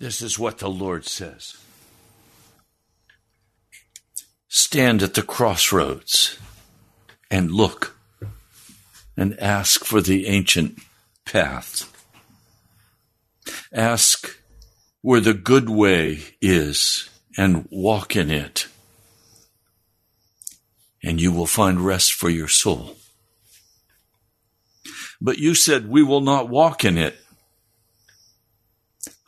This is what the Lord says. Stand at the crossroads and look and ask for the ancient path. Ask where the good way is and walk in it, and you will find rest for your soul. But you said, We will not walk in it.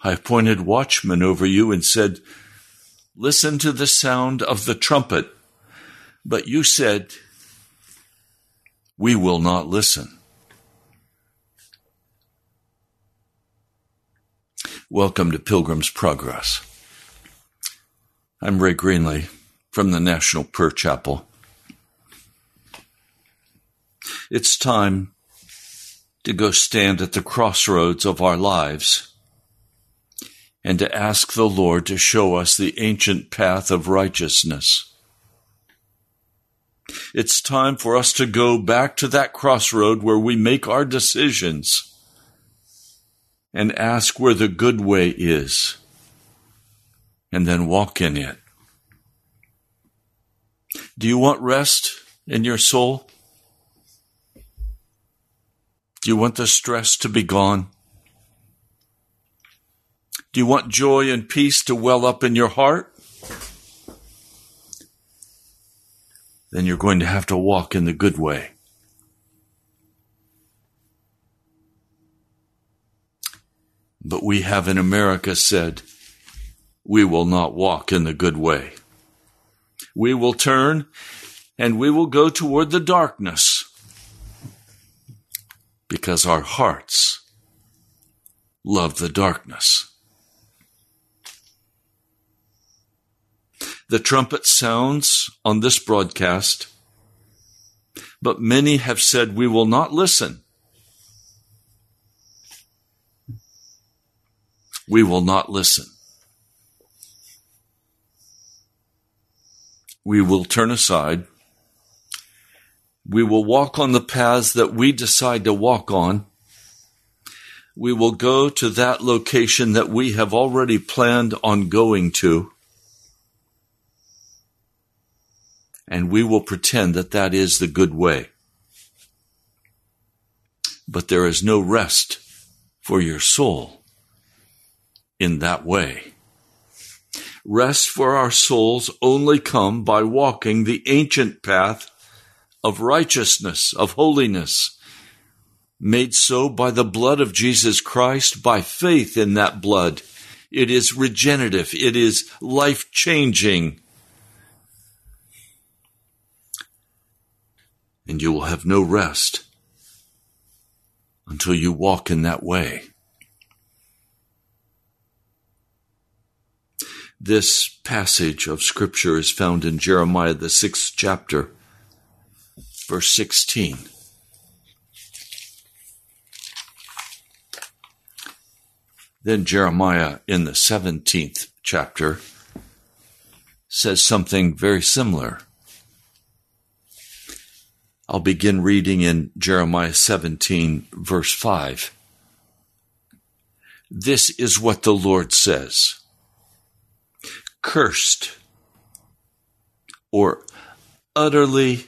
I appointed watchmen over you and said, Listen to the sound of the trumpet. But you said, We will not listen. Welcome to Pilgrim's Progress. I'm Ray Greenley from the National Prayer Chapel. It's time to go stand at the crossroads of our lives and to ask the Lord to show us the ancient path of righteousness. It's time for us to go back to that crossroad where we make our decisions and ask where the good way is and then walk in it. Do you want rest in your soul? Do you want the stress to be gone? Do you want joy and peace to well up in your heart? Then you're going to have to walk in the good way. But we have in America said, we will not walk in the good way. We will turn and we will go toward the darkness because our hearts love the darkness. The trumpet sounds on this broadcast, but many have said we will not listen. We will not listen. We will turn aside. We will walk on the paths that we decide to walk on. We will go to that location that we have already planned on going to. And we will pretend that that is the good way. But there is no rest for your soul in that way. Rest for our souls only come by walking the ancient path of righteousness, of holiness, made so by the blood of Jesus Christ, by faith in that blood. It is regenerative. It is life changing. And you will have no rest until you walk in that way. This passage of Scripture is found in Jeremiah, the sixth chapter, verse 16. Then Jeremiah, in the 17th chapter, says something very similar. I'll begin reading in Jeremiah 17, verse 5. This is what the Lord says Cursed or utterly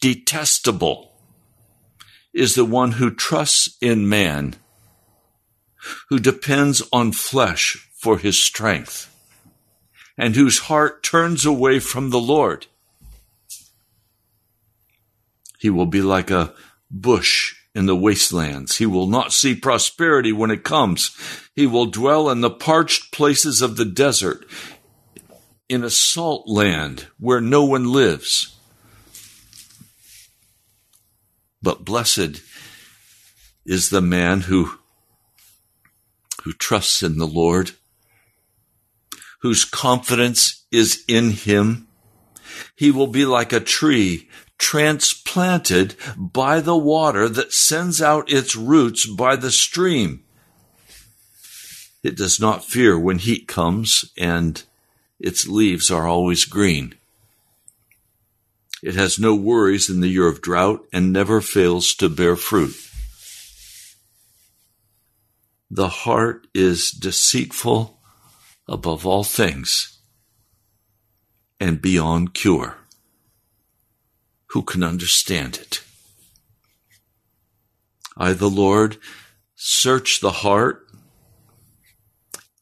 detestable is the one who trusts in man, who depends on flesh for his strength, and whose heart turns away from the Lord. He will be like a bush in the wastelands. He will not see prosperity when it comes. He will dwell in the parched places of the desert, in a salt land where no one lives. But blessed is the man who, who trusts in the Lord, whose confidence is in him. He will be like a tree transplanted by the water that sends out its roots by the stream. It does not fear when heat comes, and its leaves are always green. It has no worries in the year of drought and never fails to bear fruit. The heart is deceitful above all things and beyond cure. Who can understand it? I, the Lord, search the heart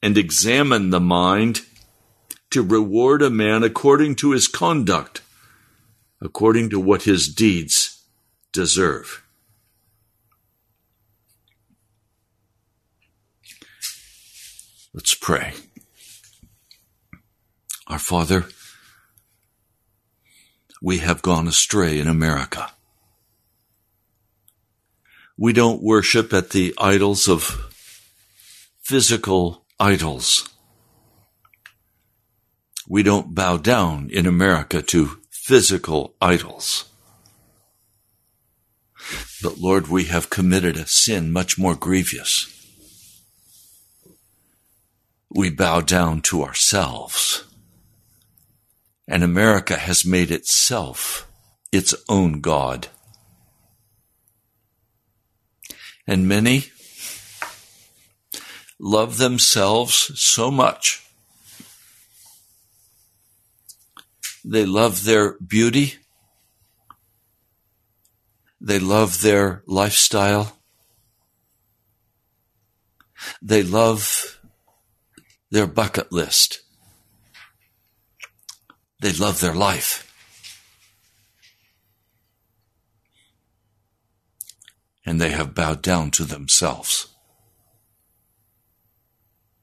and examine the mind to reward a man according to his conduct, according to what his deeds deserve. Let's pray. Our Father, we have gone astray in America. We don't worship at the idols of physical idols. We don't bow down in America to physical idols. But Lord, we have committed a sin much more grievous. We bow down to ourselves. And America has made itself its own God. And many love themselves so much. They love their beauty. They love their lifestyle. They love their bucket list. They love their life. And they have bowed down to themselves.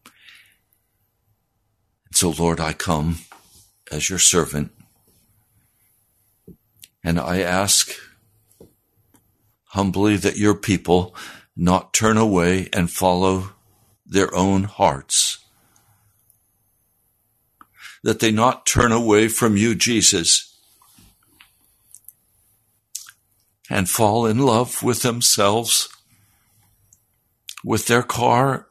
And so, Lord, I come as your servant and I ask humbly that your people not turn away and follow their own hearts that they not turn away from you, Jesus, and fall in love with themselves, with their car,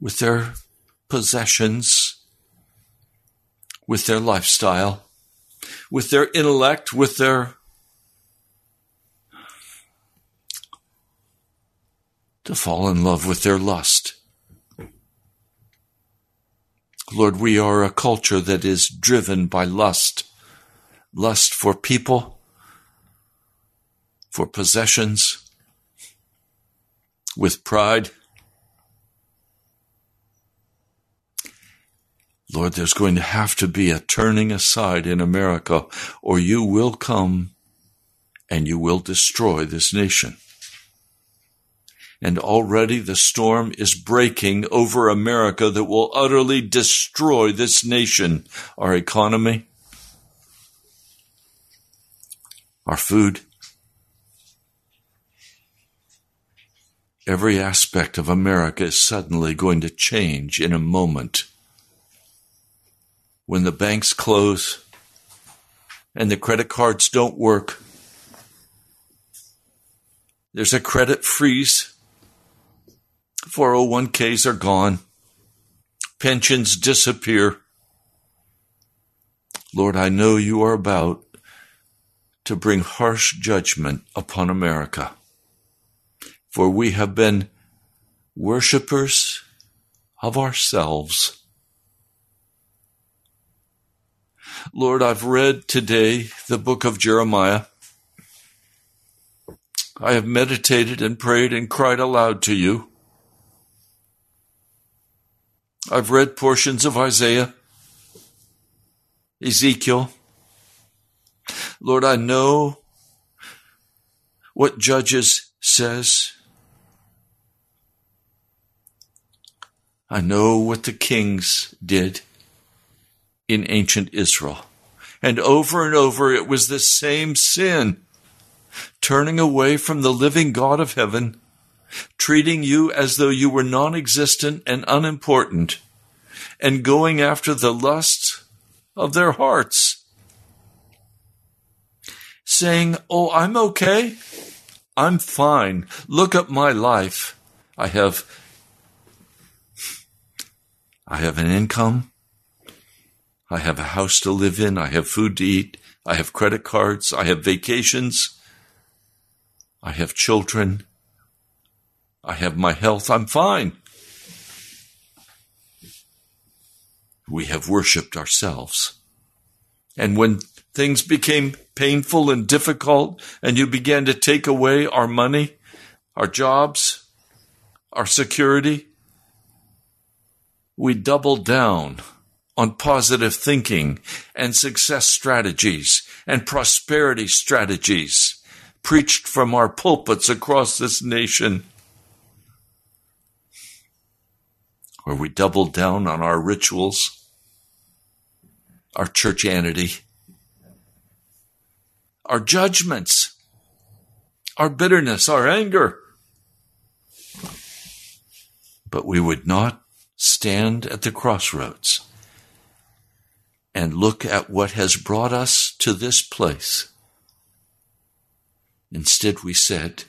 with their possessions, with their lifestyle, with their intellect, with their to fall in love with their lust. Lord, we are a culture that is driven by lust. Lust for people, for possessions, with pride. Lord, there's going to have to be a turning aside in America, or you will come and you will destroy this nation and already the storm is breaking over America that will utterly destroy this nation, our economy, our food. Every aspect of America is suddenly going to change in a moment. When the banks close and the credit cards don't work, there's a credit freeze 401ks are gone. Pensions disappear. Lord, I know you are about to bring harsh judgment upon America. For we have been worshippers of ourselves. Lord, I've read today the book of Jeremiah. I have meditated and prayed and cried aloud to you. I've read portions of Isaiah, Ezekiel. Lord, I know what Judges says. I know what the kings did in ancient Israel. And over and over it was the same sin. Turning away from the living God of heaven treating you as though you were non existent and unimportant, and going after the lusts of their hearts. Saying, Oh, I'm okay. I'm fine. Look at my life. I have, I have an income. I have a house to live in. I have food to eat. I have credit cards. I have vacations. I have children. I have my health. I'm fine. we have worshiped ourselves. And when things became painful and difficult, and you began to take away our money, our jobs, our security, we doubled down on positive thinking and success strategies and prosperity strategies preached from our pulpits across this nation. Where we doubled down on our rituals, our churchianity, our judgments, our bitterness, our anger. But we would not stand at the crossroads and look at what has brought us to this place. Instead, we said,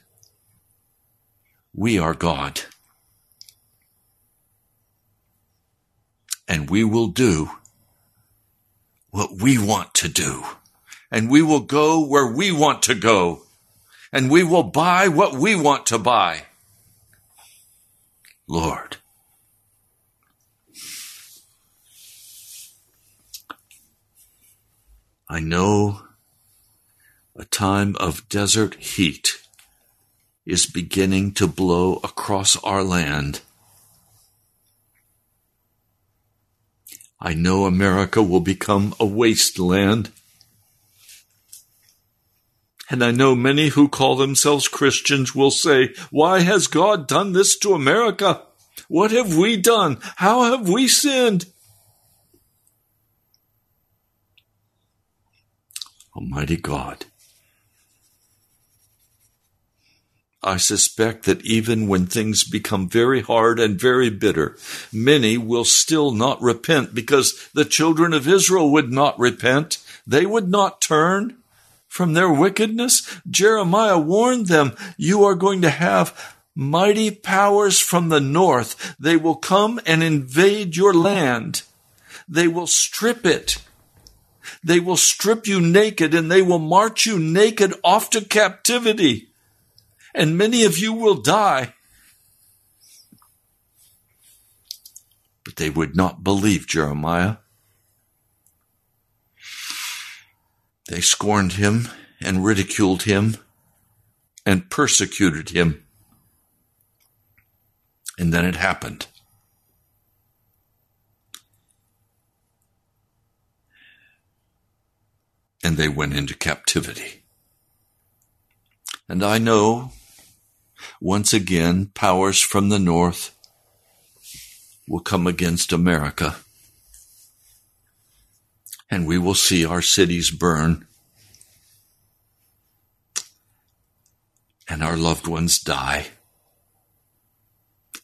We are God. And we will do what we want to do. And we will go where we want to go. And we will buy what we want to buy. Lord, I know a time of desert heat is beginning to blow across our land. I know America will become a wasteland. And I know many who call themselves Christians will say, Why has God done this to America? What have we done? How have we sinned? Almighty God, I suspect that even when things become very hard and very bitter, many will still not repent because the children of Israel would not repent. They would not turn from their wickedness. Jeremiah warned them, you are going to have mighty powers from the north. They will come and invade your land. They will strip it they will strip you naked and they will march you naked off to captivity. And many of you will die. But they would not believe Jeremiah. They scorned him and ridiculed him and persecuted him. And then it happened. and they went into captivity. And I know, once again, powers from the north will come against America. And we will see our cities burn and our loved ones die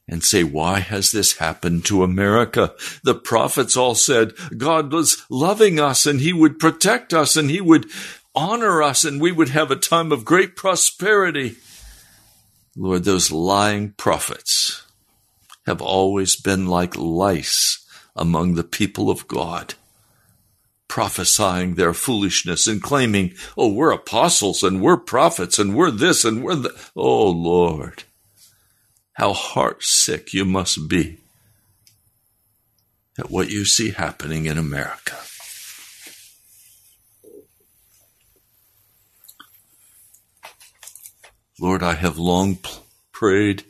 and say, why has this happened to America? The prophets all said God was loving us and he would protect us and he would honor us and we would have a time of great prosperity. Lord, those lying prophets have always been like lice among the people of God, prophesying their foolishness and claiming, oh, we're apostles and we're prophets and we're this and we're that. Oh, Lord how heartsick you must be at what you see happening in America. Lord, I have long prayed,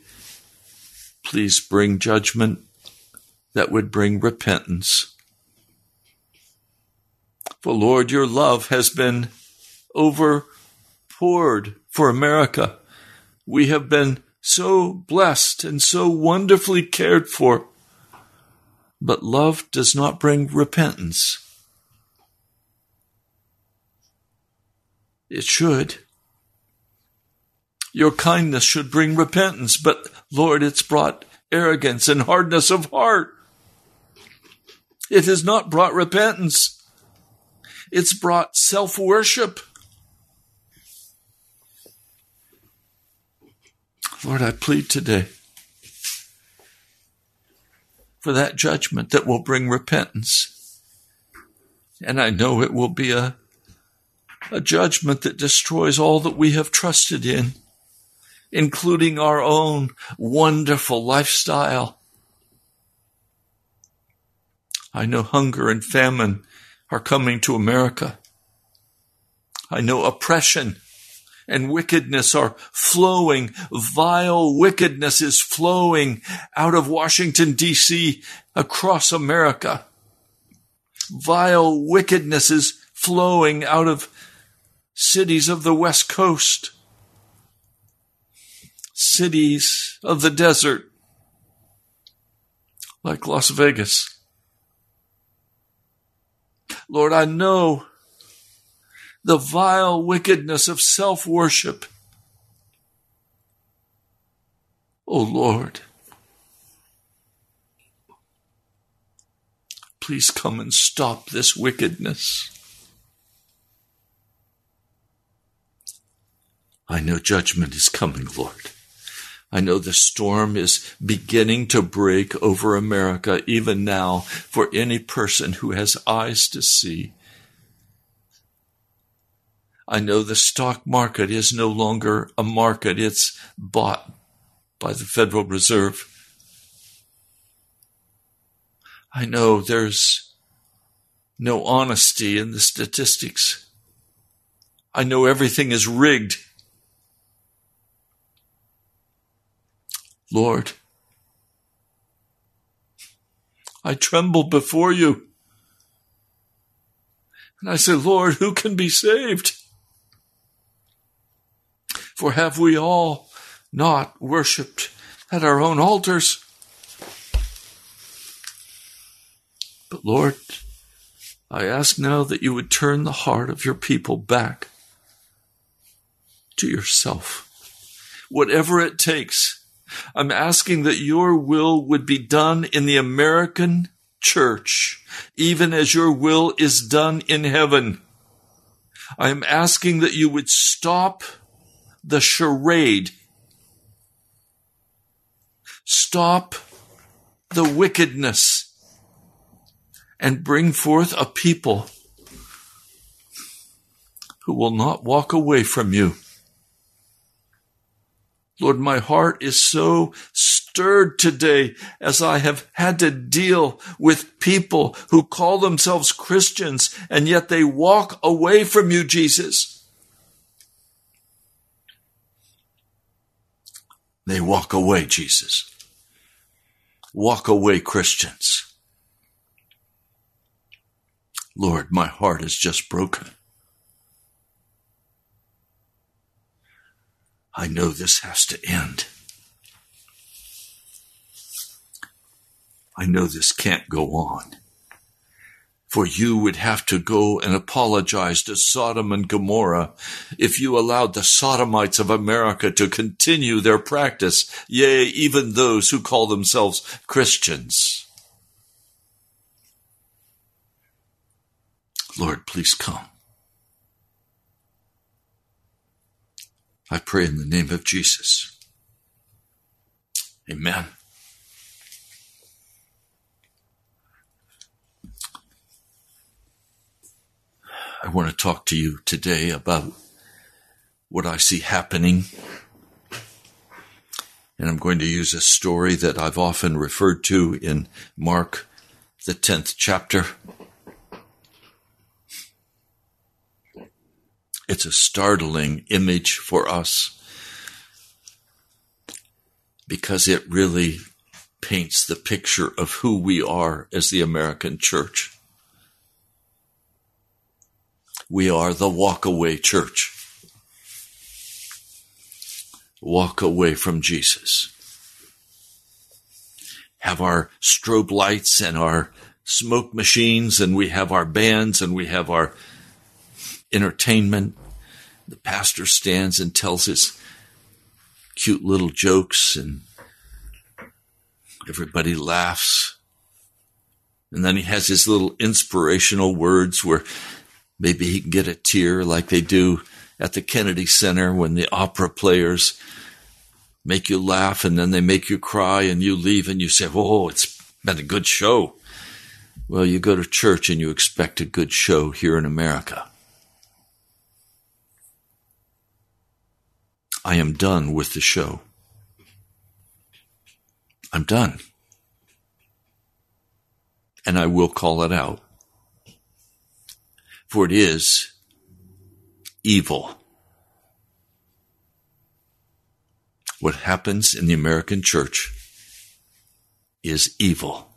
please bring judgment that would bring repentance. For Lord, your love has been overpoured for America. We have been so blessed and so wonderfully cared for. But love does not bring repentance. It should. Your kindness should bring repentance, but Lord, it's brought arrogance and hardness of heart. It has not brought repentance. It's brought self worship. Lord, I plead today for that judgment that will bring repentance. And I know it will be a, a judgment that destroys all that we have trusted in, including our own wonderful lifestyle. I know hunger and famine are coming to America. I know oppression and wickedness are flowing. Vile wickedness is flowing out of Washington, D.C. across America. Vile wickedness is flowing out of cities of the West Coast, cities of the desert, like Las Vegas. Lord, I know the vile wickedness of self worship. Oh Lord, please come and stop this wickedness. I know judgment is coming, Lord. I know the storm is beginning to break over America even now for any person who has eyes to see. I know the stock market is no longer a market, it's bought by the Federal Reserve. I know there's no honesty in the statistics. I know everything is rigged. Lord, I tremble before you. And I say, Lord, who can be saved? For have we all not worshipped at our own altars? But Lord, I ask now that you would turn the heart of your people back to yourself. Whatever it takes, I'm asking that your will would be done in the American church, even as your will is done in heaven. I am asking that you would stop the charade. Stop the wickedness and bring forth a people who will not walk away from you. Lord, my heart is so stirred today as I have had to deal with people who call themselves Christians and yet they walk away from you, Jesus. They walk away, Jesus. Walk away, Christians. Lord, my heart is just broken. I know this has to end. I know this can't go on for you would have to go and apologize to Sodom and Gomorrah if you allowed the Sodomites of America to continue their practice, yea, even those who call themselves Christians. Lord, please come. I pray in the name of Jesus. Amen. I want to talk to you today about what I see happening. And I'm going to use a story that I've often referred to in Mark, the 10th chapter. It's a startling image for us because it really paints the picture of who we are as the American church. We are the walkaway church. Walk away from Jesus. Have our strobe lights and our smoke machines, and we have our bands and we have our entertainment. The pastor stands and tells his cute little jokes, and everybody laughs. And then he has his little inspirational words where Maybe he can get a tear like they do at the Kennedy Center when the opera players make you laugh and then they make you cry and you leave and you say, Oh, it's been a good show. Well, you go to church and you expect a good show here in America. I am done with the show. I'm done. and I will call it out. For it is evil. What happens in the American church is evil.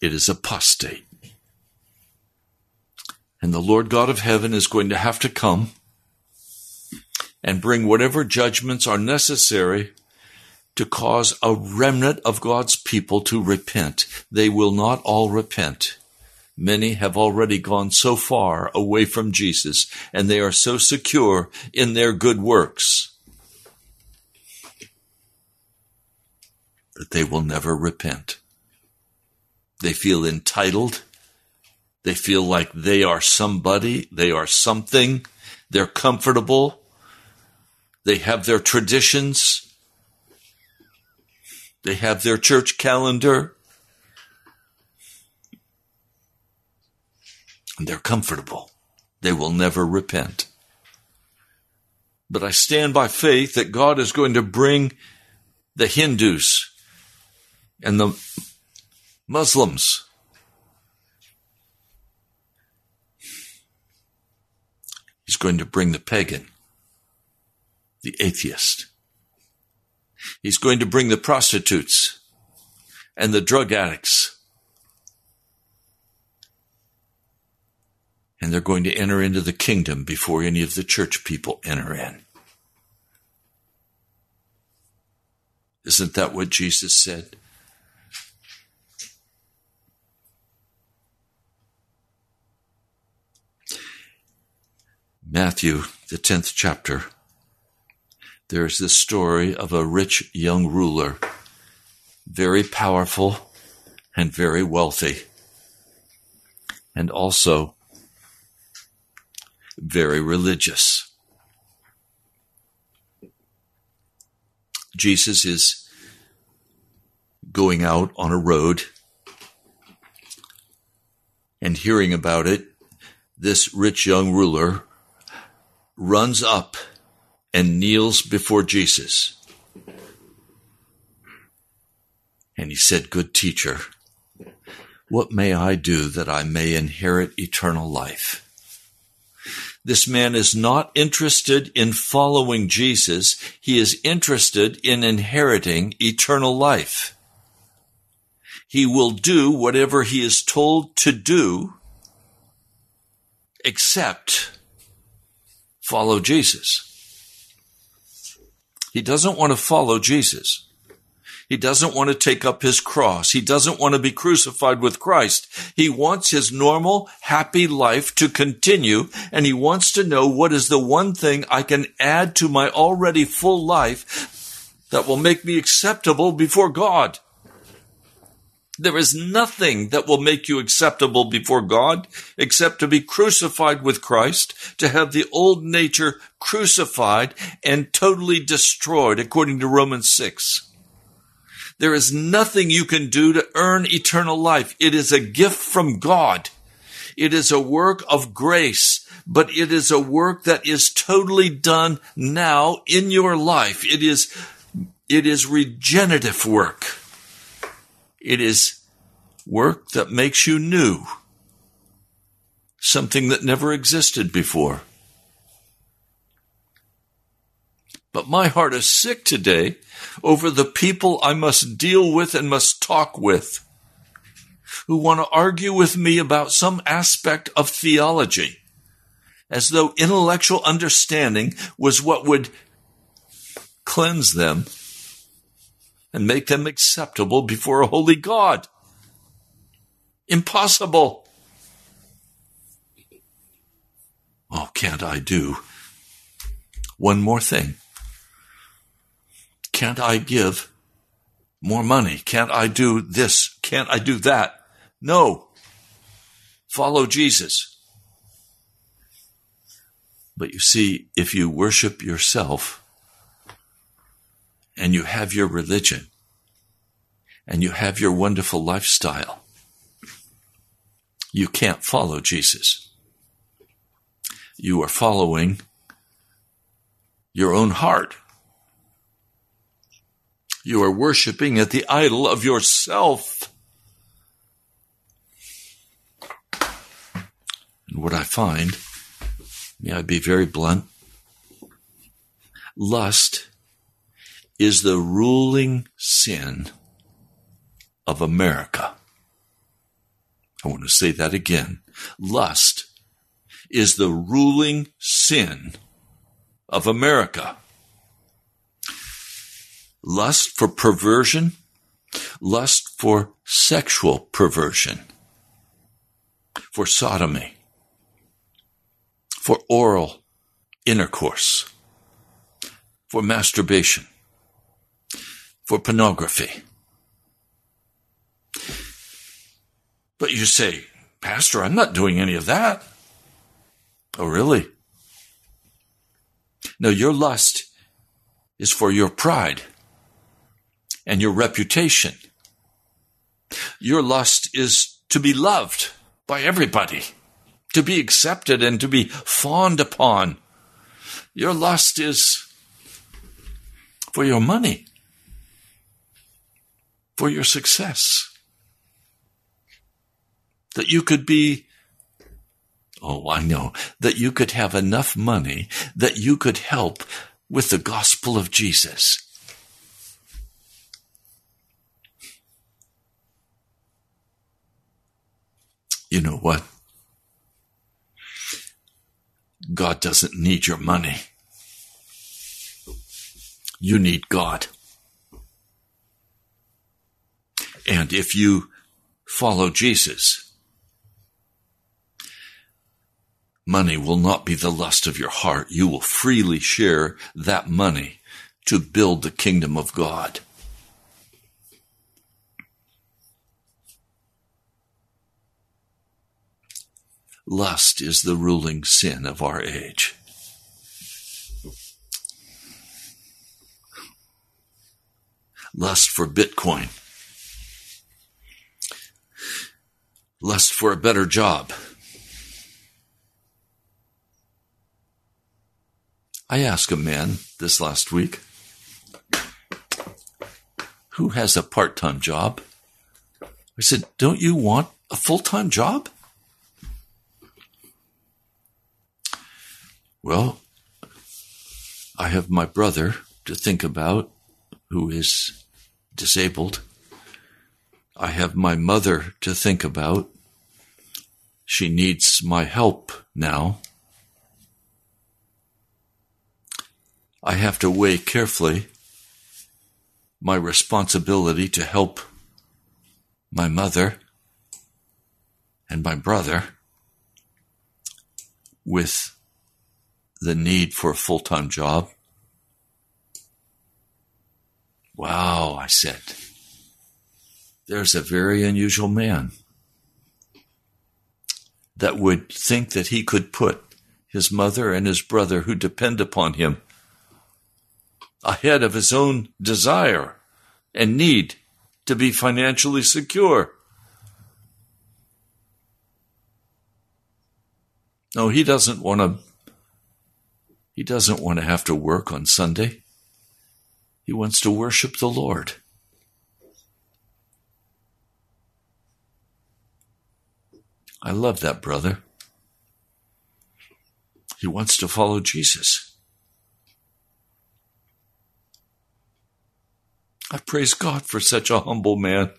It is apostate. And the Lord God of heaven is going to have to come and bring whatever judgments are necessary to cause a remnant of God's people to repent. They will not all repent. Many have already gone so far away from Jesus and they are so secure in their good works that they will never repent. They feel entitled. They feel like they are somebody. They are something. They're comfortable. They have their traditions. They have their church calendar. And they're comfortable. They will never repent. But I stand by faith that God is going to bring the Hindus and the Muslims He's going to bring the pagan, the atheist. He's going to bring the prostitutes and the drug addicts. And they're going to enter into the kingdom before any of the church people enter in. Isn't that what Jesus said? Matthew, the 10th chapter there's this story of a rich young ruler, very powerful and very wealthy, and also very religious. Jesus is going out on a road and hearing about it. This rich young ruler runs up and kneels before Jesus. And he said, Good teacher, what may I do that I may inherit eternal life? This man is not interested in following Jesus. He is interested in inheriting eternal life. He will do whatever he is told to do except follow Jesus. He doesn't want to follow Jesus. He doesn't want to take up his cross. He doesn't want to be crucified with Christ. He wants his normal, happy life to continue, and he wants to know what is the one thing I can add to my already full life that will make me acceptable before God. There is nothing that will make you acceptable before God except to be crucified with Christ, to have the old nature crucified and totally destroyed, according to Romans 6. There is nothing you can do to earn eternal life. It is a gift from God. It is a work of grace, but it is a work that is totally done now in your life. It is, it is regenerative work. It is work that makes you new, something that never existed before. But my heart is sick today over the people I must deal with and must talk with who want to argue with me about some aspect of theology as though intellectual understanding was what would cleanse them and make them acceptable before a holy God. Impossible. Oh, can't I do one more thing? Can't I give more money? Can't I do this? Can't I do that? No. Follow Jesus. But you see, if you worship yourself, and you have your religion and you have your wonderful lifestyle, you can't follow Jesus. You are following your own heart. You are worshiping at the idol of yourself. And what I find, may I be very blunt, lust is the ruling sin of America. I want to say that again. Lust is the ruling sin of America. Lust for perversion, lust for sexual perversion, for sodomy, for oral intercourse, for masturbation, for pornography. But you say, Pastor, I'm not doing any of that. Oh, really? No, your lust is for your pride and your reputation. Your lust is to be loved by everybody, to be accepted and to be fawned upon. Your lust is for your money, for your success. That you could be Oh, I know that you could have enough money that you could help with the gospel of Jesus. You know what? God doesn't need your money. You need God. And if you follow Jesus, Money will not be the lust of your heart. You will freely share that money to build the kingdom of God. Lust is the ruling sin of our age. Lust for Bitcoin. Lust for a better job. I asked a man this last week who has a part time job. I said, Don't you want a full time job? Well, I have my brother to think about who is disabled. I have my mother to think about. She needs my help now. I have to weigh carefully my responsibility to help my mother and my brother with the need for a full time job. Wow, I said. There's a very unusual man that would think that he could put his mother and his brother who depend upon him ahead of his own desire and need to be financially secure. No, he doesn't want to he doesn't want to have to work on Sunday. He wants to worship the Lord. I love that brother. He wants to follow Jesus. I praise God for such a humble man.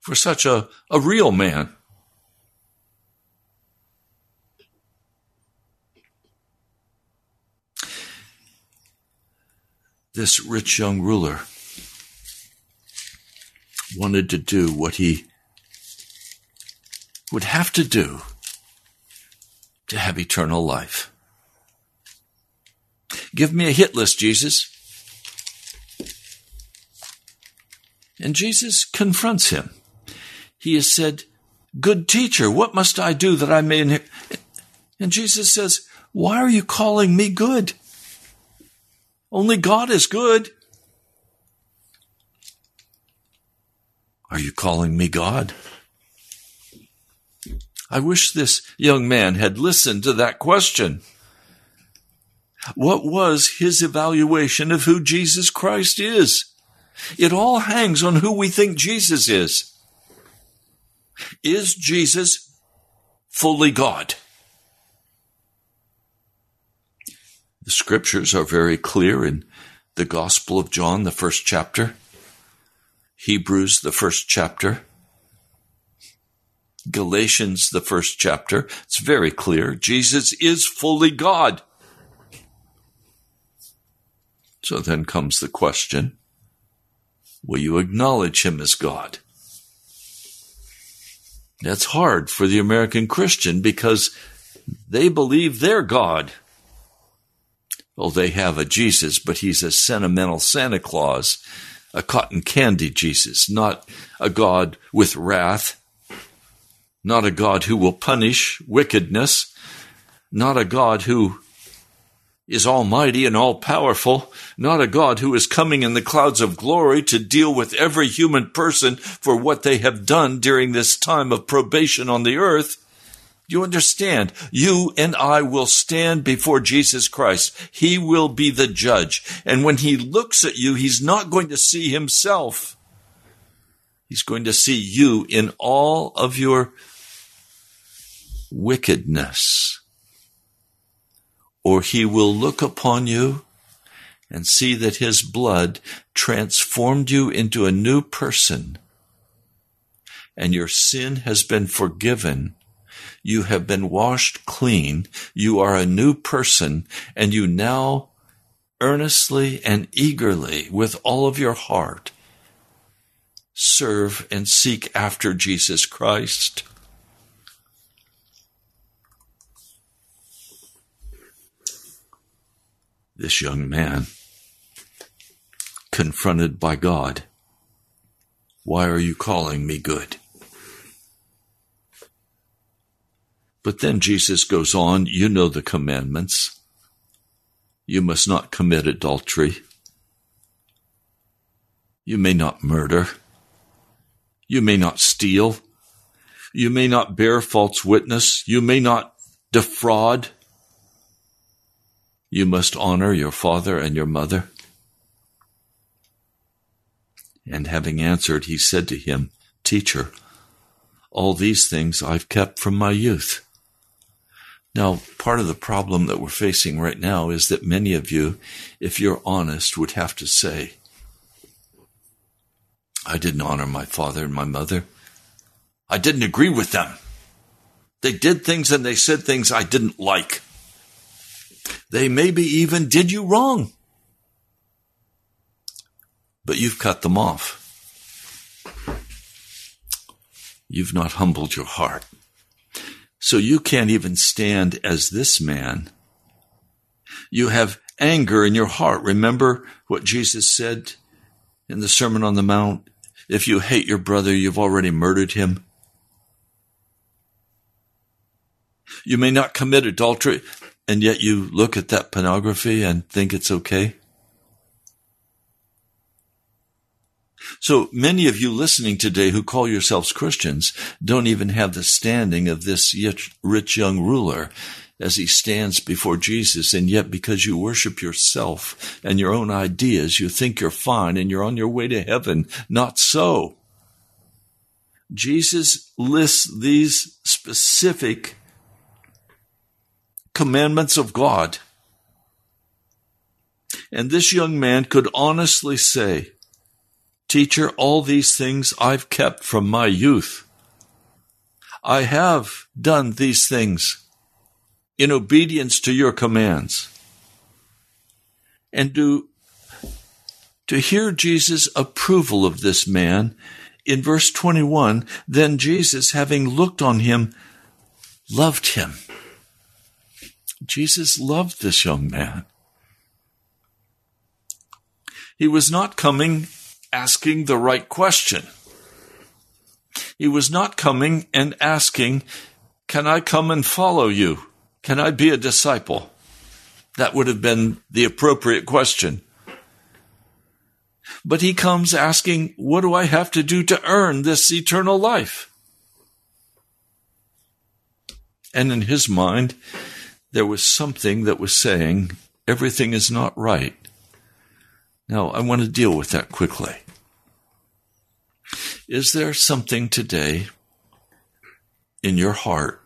For such a, a real man. This rich young ruler wanted to do what he would have to do to have eternal life. Give me a hit list, Jesus. And Jesus confronts him. He has said, Good teacher, what must I do that I may inherit? And Jesus says, Why are you calling me good? Only God is good. Are you calling me God? I wish this young man had listened to that question. What was his evaluation of who Jesus Christ is? It all hangs on who we think Jesus is. Is Jesus fully God? The scriptures are very clear in the Gospel of John, the first chapter, Hebrews, the first chapter, Galatians, the first chapter. It's very clear. Jesus is fully God. So then comes the question Will you acknowledge him as God? That's hard for the American Christian because they believe they're God. Oh, they have a Jesus, but he's a sentimental Santa Claus, a cotton candy Jesus, not a God with wrath, not a God who will punish wickedness, not a God who is almighty and all powerful, not a God who is coming in the clouds of glory to deal with every human person for what they have done during this time of probation on the earth. You understand? You and I will stand before Jesus Christ. He will be the judge. And when he looks at you, he's not going to see himself. He's going to see you in all of your wickedness or he will look upon you and see that his blood transformed you into a new person and your sin has been forgiven. You have been washed clean. You are a new person and you now earnestly and eagerly with all of your heart serve and seek after Jesus Christ. this young man, confronted by God. Why are you calling me good? But then Jesus goes on, you know the commandments. You must not commit adultery. You may not murder. You may not steal. You may not bear false witness. You may not defraud. You must honor your father and your mother. And having answered, he said to him, Teacher, all these things I've kept from my youth. Now, part of the problem that we're facing right now is that many of you, if you're honest, would have to say, I didn't honor my father and my mother. I didn't agree with them. They did things and they said things I didn't like. They maybe even did you wrong. But you've cut them off. You've not humbled your heart. So you can't even stand as this man. You have anger in your heart. Remember what Jesus said in the Sermon on the Mount? If you hate your brother, you've already murdered him. You may not commit adultery and yet you look at that pornography and think it's okay? So many of you listening today who call yourselves Christians don't even have the standing of this rich young ruler as he stands before Jesus. And yet because you worship yourself and your own ideas, you think you're fine and you're on your way to heaven. Not so. Jesus lists these specific commandments of God. And this young man could honestly say, Teacher, all these things I've kept from my youth. I have done these things in obedience to your commands. And to, to hear Jesus' approval of this man in verse 21, then Jesus, having looked on him, loved him Jesus loved this young man. He was not coming asking the right question. He was not coming and asking, Can I come and follow you? Can I be a disciple? That would have been the appropriate question. But he comes asking, What do I have to do to earn this eternal life? And in his mind, there was something that was saying everything is not right. Now, I want to deal with that quickly. Is there something today in your heart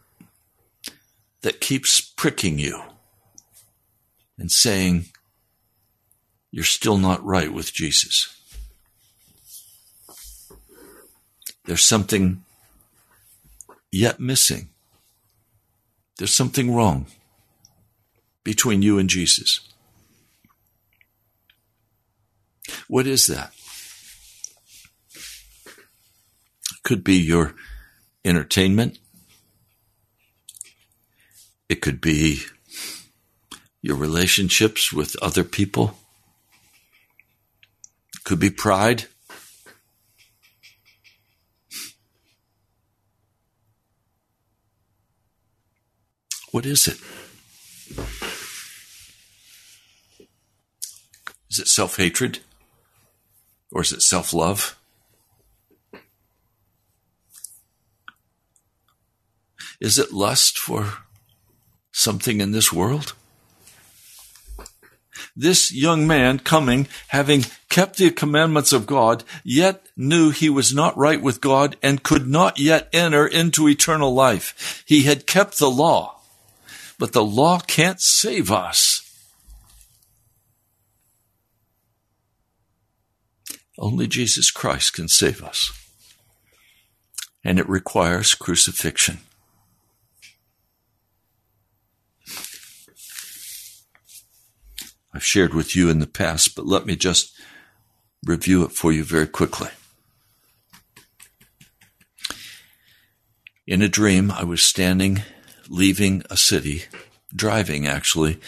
that keeps pricking you and saying, you're still not right with Jesus. There's something yet missing. There's something wrong between you and Jesus. What is that? Could be your entertainment. It could be your relationships with other people. It could be pride. What is it? Is it self hatred? Or is it self love? Is it lust for something in this world? This young man coming, having kept the commandments of God, yet knew he was not right with God and could not yet enter into eternal life. He had kept the law, but the law can't save us. Only Jesus Christ can save us. And it requires crucifixion. I've shared with you in the past, but let me just review it for you very quickly. In a dream, I was standing, leaving a city, driving actually,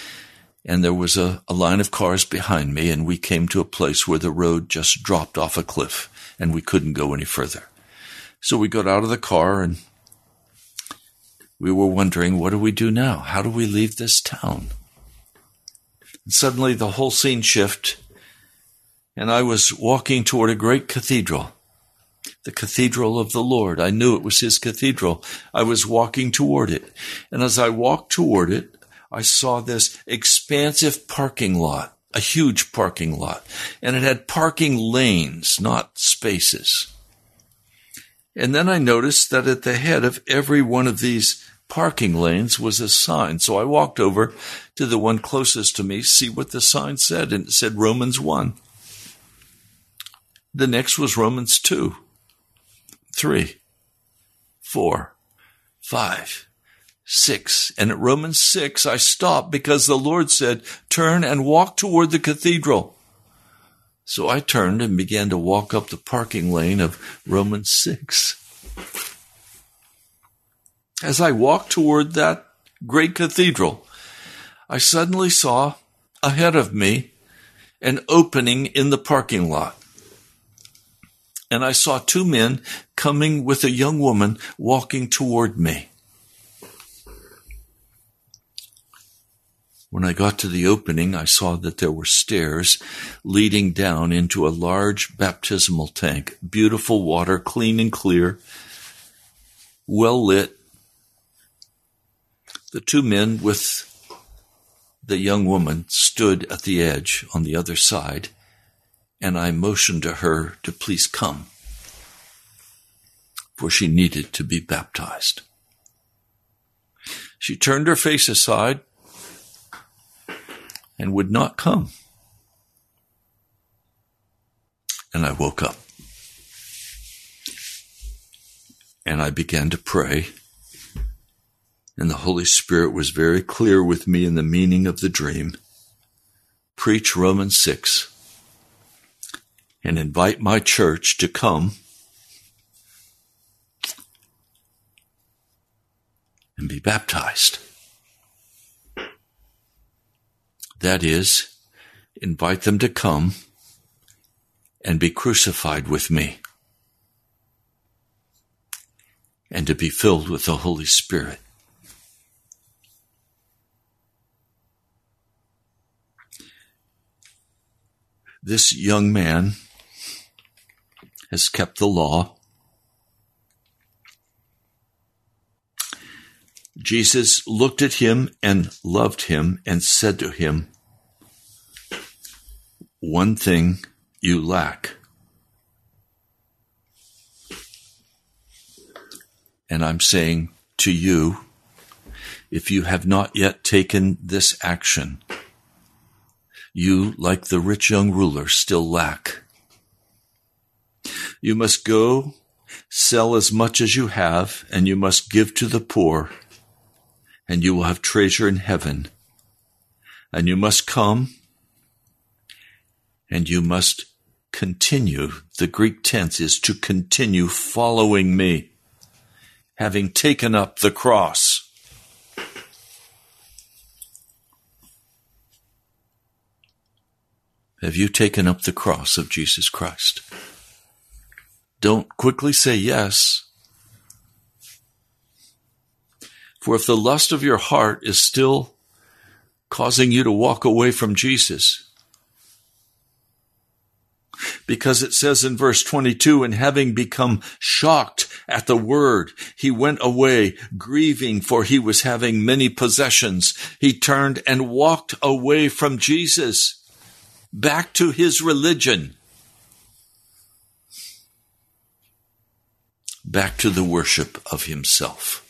and there was a, a, line of cars behind me, and we came to a place where the road just dropped off a cliff, and we couldn't go any further. So we got out of the car, and we were wondering, what do we do now? How do we leave this town? And suddenly the whole scene shifted, and I was walking toward a great cathedral, the cathedral of the Lord. I knew it was his cathedral. I was walking toward it. And as I walked toward it, I saw this expansive parking lot, a huge parking lot, and it had parking lanes, not spaces. And then I noticed that at the head of every one of these parking lanes was a sign. So I walked over to the one closest to me, see what the sign said, and it said Romans 1. The next was Romans 2, 3, 4, 5, 6. And at Romans 6, I stopped because the Lord said, Turn and walk toward the cathedral. So I turned and began to walk up the parking lane of Romans 6. As I walked toward that great cathedral, I suddenly saw ahead of me an opening in the parking lot. And I saw two men coming with a young woman walking toward me. When I got to the opening, I saw that there were stairs leading down into a large baptismal tank. Beautiful water, clean and clear, well lit, the two men with the young woman stood at the edge on the other side, and I motioned to her to please come, for she needed to be baptized. She turned her face aside and would not come. And I woke up. And I began to pray and the Holy Spirit was very clear with me in the meaning of the dream. Preach Romans 6 and invite my church to come and be baptized. That is, invite them to come and be crucified with me and to be filled with the Holy Spirit. This young man has kept the law. Jesus looked at him and loved him and said to him, One thing you lack. And I'm saying, to you if you have not yet taken this action. You, like the rich young ruler, still lack. You must go, sell as much as you have, and you must give to the poor, and you will have treasure in heaven. And you must come, and you must continue. The Greek tense is to continue following me, having taken up the cross. Have you taken up the cross of Jesus Christ? Don't quickly say yes. For if the lust of your heart is still causing you to walk away from Jesus, because it says in verse 22, and having become shocked at the word, he went away grieving for he was having many possessions. He turned and walked away from Jesus back to his religion, back to the worship of himself.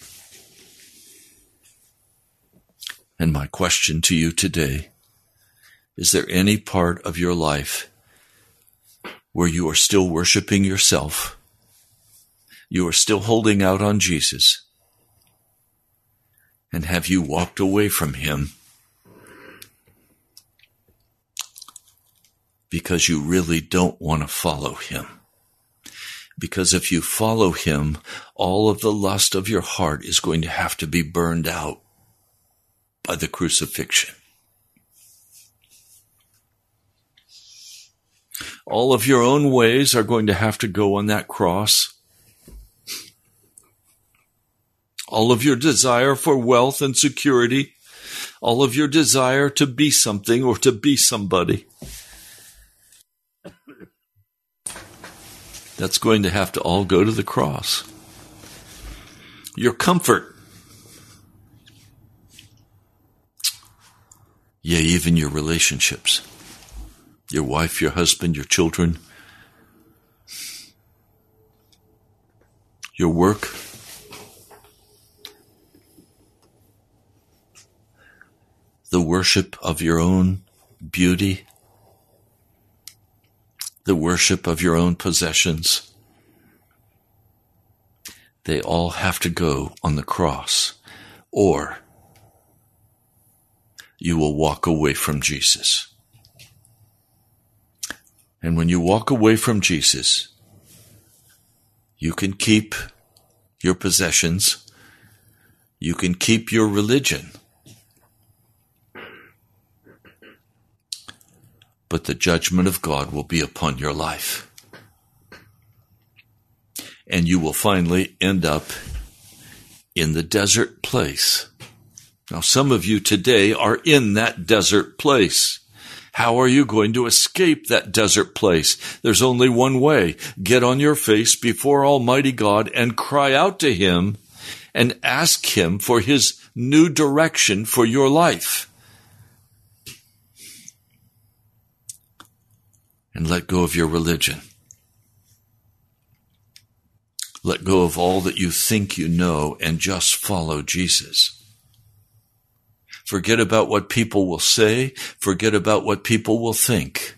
And my question to you today is there any part of your life where you are still worshiping yourself? You are still holding out on Jesus? And have you walked away from him because you really don't want to follow him. Because if you follow him, all of the lust of your heart is going to have to be burned out by the crucifixion. All of your own ways are going to have to go on that cross. All of your desire for wealth and security, all of your desire to be something or to be somebody That's going to have to all go to the cross. Your comfort. Yeah, even your relationships. Your wife, your husband, your children. Your work. The worship of your own beauty the worship of your own possessions. They all have to go on the cross, or you will walk away from Jesus. And when you walk away from Jesus, you can keep your possessions, you can keep your religion but the judgment of God will be upon your life. And you will finally end up in the desert place. Now, some of you today are in that desert place. How are you going to escape that desert place? There's only one way. Get on your face before Almighty God and cry out to Him and ask Him for His new direction for your life. and let go of your religion. Let go of all that you think you know and just follow Jesus. Forget about what people will say. Forget about what people will think.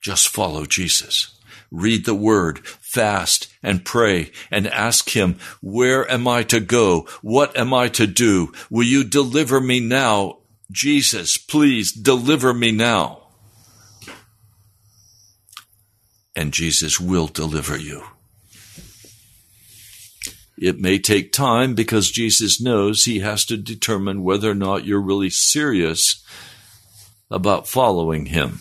Just follow Jesus. Read the word, fast and pray and ask him, where am I to go? What am I to do? Will you deliver me now? Jesus, please deliver me now. and Jesus will deliver you. It may take time because Jesus knows he has to determine whether or not you're really serious about following him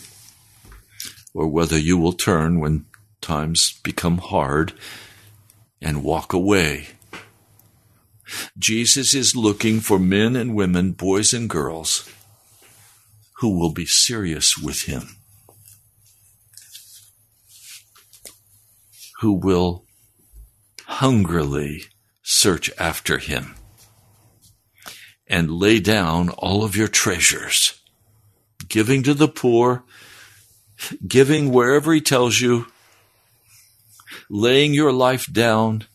or whether you will turn when times become hard and walk away. Jesus is looking for men and women, boys and girls, who will be serious with him. who will hungrily search after him and lay down all of your treasures, giving to the poor, giving wherever he tells you, laying your life down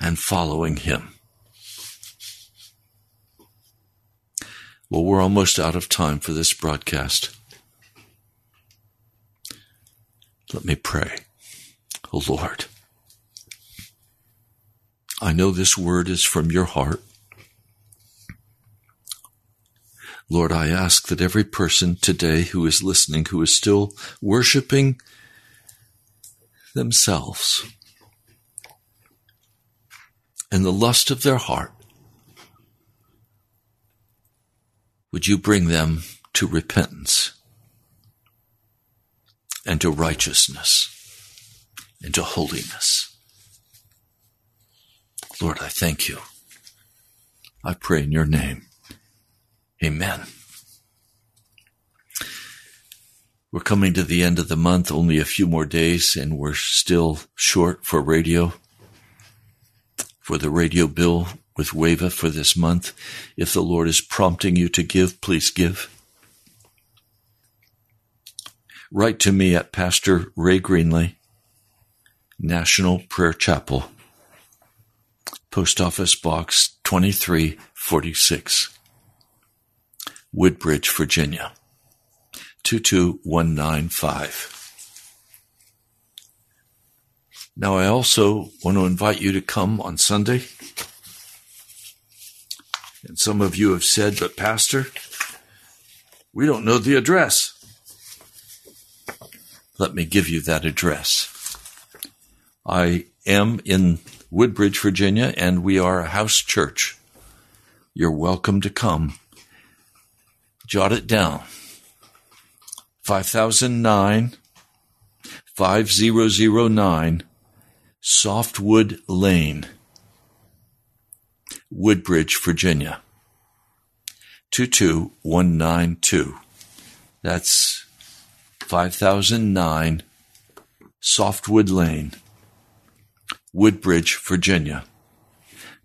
and following Him. Well, we're almost out of time for this broadcast. Let me pray. Oh Lord, I know this word is from your heart. Lord, I ask that every person today who is listening, who is still worshiping themselves and the lust of their heart, would you bring them to repentance and to righteousness and to holiness? Lord, I thank you. I pray in your name. Amen. We're coming to the end of the month, only a few more days, and we're still short for radio, for the radio bill with WAVA for this month. If the Lord is prompting you to give, please give. Write to me at Pastor Ray Greenley, National Prayer Chapel, Post Office Box 2346, Woodbridge, Virginia 22195. Now, I also want to invite you to come on Sunday. And some of you have said, but Pastor, we don't know the address. Let me give you that address. I am in Woodbridge, Virginia, and we are a house church. You're welcome to come. Jot it down. 5009 5009 Softwood Lane, Woodbridge, Virginia 22192. That's 5009 Softwood Lane, Woodbridge, Virginia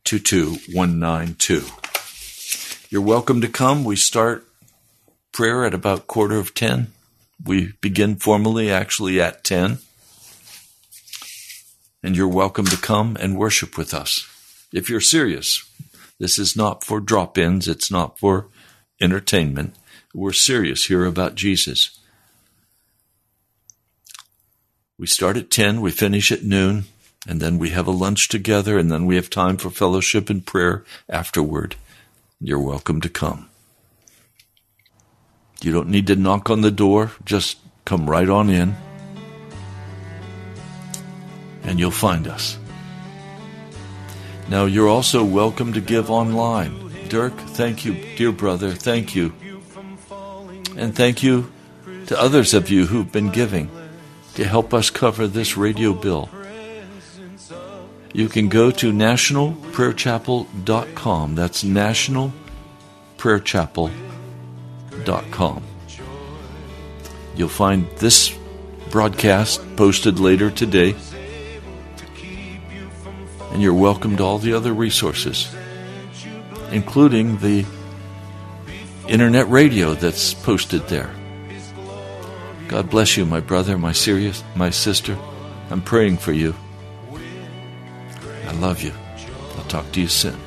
22192. You're welcome to come. We start prayer at about quarter of 10. We begin formally actually at 10. And you're welcome to come and worship with us. If you're serious, this is not for drop ins, it's not for entertainment. We're serious here about Jesus. We start at 10, we finish at noon, and then we have a lunch together, and then we have time for fellowship and prayer afterward. You're welcome to come. You don't need to knock on the door, just come right on in, and you'll find us. Now, you're also welcome to give online. Dirk, thank you, dear brother, thank you. And thank you to others of you who've been giving to help us cover this radio bill. You can go to nationalprayerchapel.com. That's nationalprayerchapel.com. You'll find this broadcast posted later today. And you're welcome to all the other resources, including the internet radio that's posted there. God bless you, my brother, my serious, my sister. I'm praying for you. Love you. I'll talk to you soon.